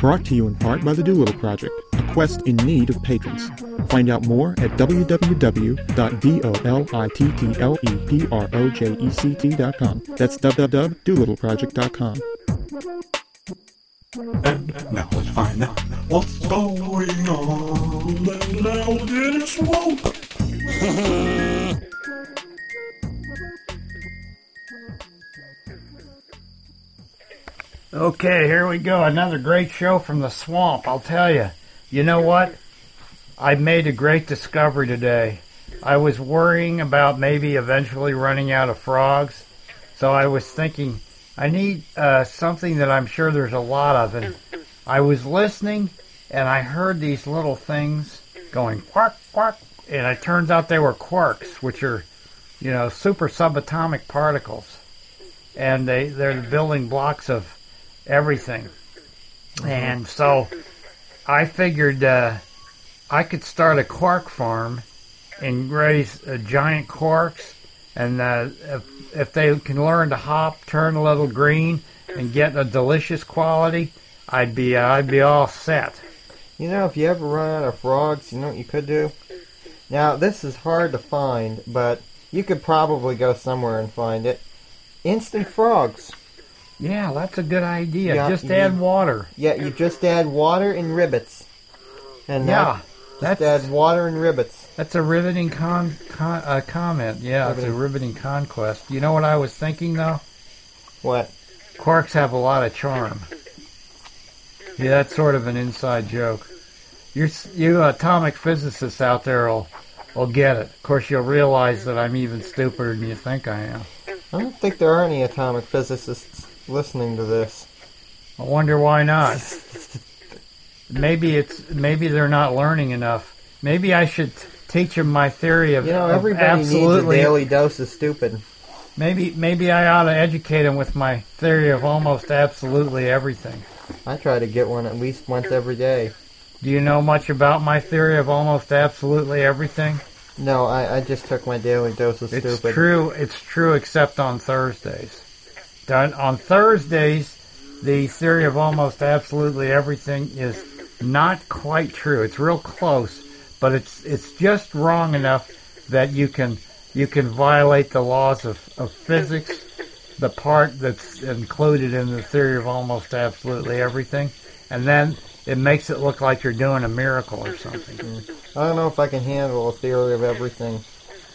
Brought to you in part by the Doolittle Project, a quest in need of patrons. Find out more at www.doolittleproject.com. That's www.doolittleproject.com. And now let's find out what's going on Okay, here we go. Another great show from the swamp, I'll tell you. You know what? I made a great discovery today. I was worrying about maybe eventually running out of frogs, so I was thinking I need uh, something that I'm sure there's a lot of. And I was listening, and I heard these little things going quack quack, and it turns out they were quarks, which are, you know, super subatomic particles, and they they're the building blocks of everything. And so I figured uh, I could start a quark farm and raise uh, giant quarks. And uh, if, if they can learn to hop, turn a little green, and get a delicious quality, I'd be uh, I'd be all set. You know, if you ever run out of frogs, you know what you could do? Now, this is hard to find, but you could probably go somewhere and find it. Instant frogs. Yeah, that's a good idea. Yeah, Just you- add water. Yeah, you just add water and ribbits. And Yeah, that, just that's add water and ribbits. That's a riveting con, con uh, comment. Yeah, it's a riveting conquest. You know what I was thinking though? What? Quarks have a lot of charm. Yeah, that's sort of an inside joke. You you atomic physicists out there will will get it. Of course, you'll realize that I'm even stupider than you think I am. I don't think there are any atomic physicists listening to this. I wonder why not. Maybe it's maybe they're not learning enough. Maybe I should teach them my theory of, You know, everybody needs a daily dose of stupid. Maybe maybe I ought to educate them with my theory of almost absolutely everything. I try to get one at least once every day. Do you know much about my theory of almost absolutely everything? No, I, I just took my daily dose of stupid. It's true. It's true, except on Thursdays. Done on Thursdays, the theory of almost absolutely everything is not quite true. It's real close, but it's it's just wrong enough that you can you can violate the laws of, of physics, the part that's included in the theory of almost absolutely everything, and then it makes it look like you're doing a miracle or something. I don't know if I can handle a theory of everything.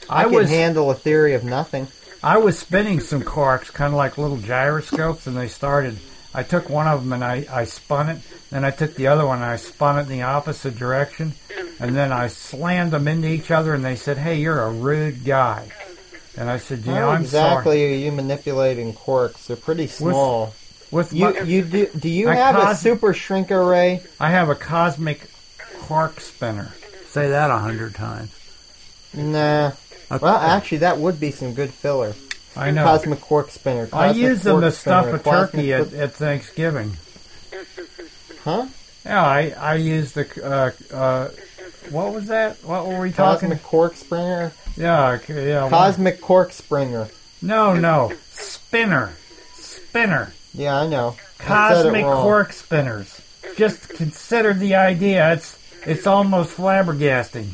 I, I can was- handle a theory of nothing. I was spinning some quarks, kind of like little gyroscopes, and they started. I took one of them and I, I spun it. Then I took the other one and I spun it in the opposite direction. And then I slammed them into each other and they said, hey, you're a rude guy. And I said, you know, How I'm exactly sorry. are you manipulating quarks? They're pretty small. With you, my- you do, do you have a super shrink array? I have a cosmic quark spinner. Say that a hundred times. Nah. Well, actually, that would be some good filler. I know. Cosmic quark spinner. I use them to stuff spinner, a turkey at, at Thanksgiving. Huh? Yeah, I, I use the, uh, uh, what was that? What were we talking? Cosmic cork springer. Yeah, okay, yeah. well- Cosmic cork springer. No, no. Spinner. Spinner. Yeah, I know. I Cosmic wrong. quark spinners. Just consider the idea. It's it's almost flabbergasting.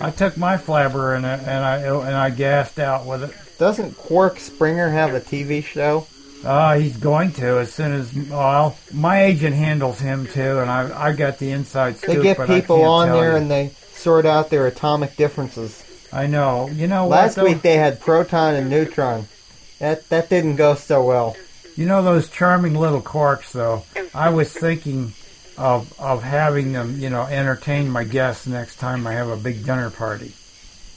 I took my flabber and I, and I and I gassed out with it. Doesn't Quark Springer have a TV show? Ah, he's going to as soon as well. My agent handles him too, and I I got the inside scoop. They get people on there you. and they sort out their atomic differences. I know. You know Last what? week they had proton and neutron. That that didn't go so well. You know those charming little quarks, though. I was thinking of of having them, you know, entertain my guests next time I have a big dinner party.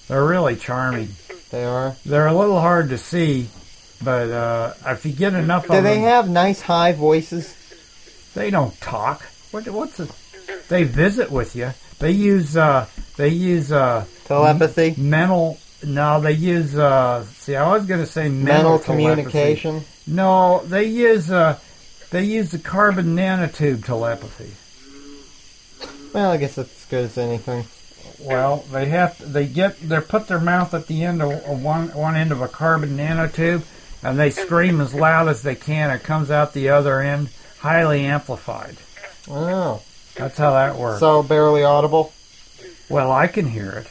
They're really charming. They are. They're a little hard to see, but uh, if you get enough Do of them, Do they have nice high voices? they don't talk. What, what's a, they visit with you, They use uh, they use uh, Telepathy, mental. No, they use. Uh, see, I was going to say mental, mental communication. No, they use. Uh, they use the carbon nanotube telepathy. Well, I guess that's as good as anything. Well, they have to, they get they put their mouth at the end of, one one end of a carbon nanotube, and they scream as loud as they can. It comes out the other end, highly amplified. Oh, That's how that works. so barely audible. well, I can hear it.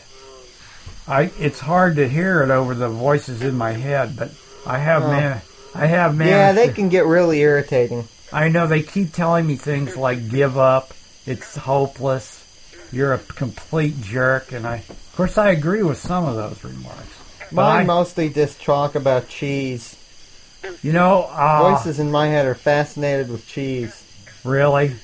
I it's hard to hear it over the voices in my head, but I have Oh. man I have man. Yeah, they can get really irritating. I know they keep telling me things like give up, it's hopeless, you're a complete jerk, and I, of course, I agree with some of those remarks. But Mine I- mostly just talk about cheese. You know, uh, Voices in my head are fascinated with cheese. really,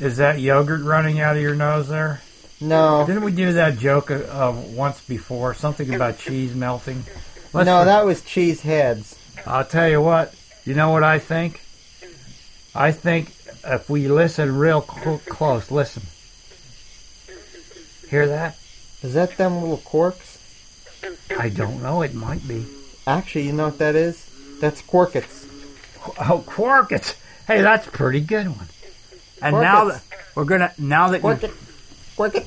is that yogurt running out of your nose there? No, Didn't we do that joke uh, uh, once before? Something about cheese melting. Let's no, that was cheese heads. I'll tell you what. You know what I think? I think if we listen real cl- close, listen. Hear that? Is that them little corks? I don't know. It might be. Actually, you know what that is? That's quarkets. Oh, Quarkets. Hey, that's a pretty good one. And now that we're gonna, now that Quarket. you Quarket.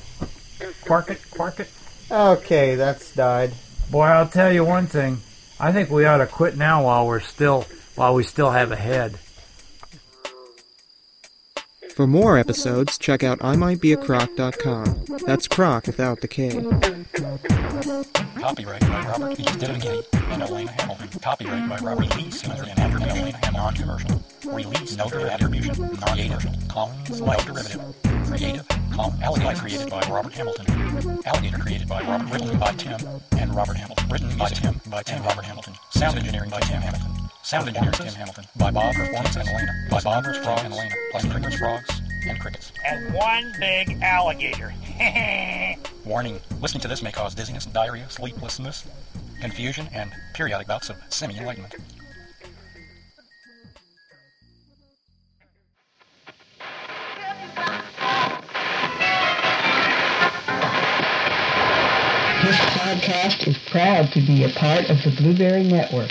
Quarket, Quarket. Okay, that's died. Boy, I'll tell you one thing. I think we ought to quit now while we're still, while we still have a head. For more episodes, check out imightbeacroc.com. That's croc without the K. Copyright by Robert E. Diddigay and Elena Hamilton. Copyright by Robert E. Simmons and Andrew Hamilton. Non-commercial. Release. No attribution. Non-commercial. Commons. No derivative. Creative. Com- Alligator created by Robert Hamilton. Alligator created by Robert. Written by Tim and Robert Hamilton. Written by Tim. By Tim Robert Hamilton. Sound engineering by Tim Hamilton. Sound engineers Tim Hamilton. By Bob Performance and Elena. By Bob Frogs and Elena. Plus crickets, frogs, and crickets. and one big alligator. Warning, listening to this may cause dizziness, diarrhea, sleeplessness, confusion, and periodic bouts of semi-enlightenment. This podcast is proud to be a part of the Blubrry Network.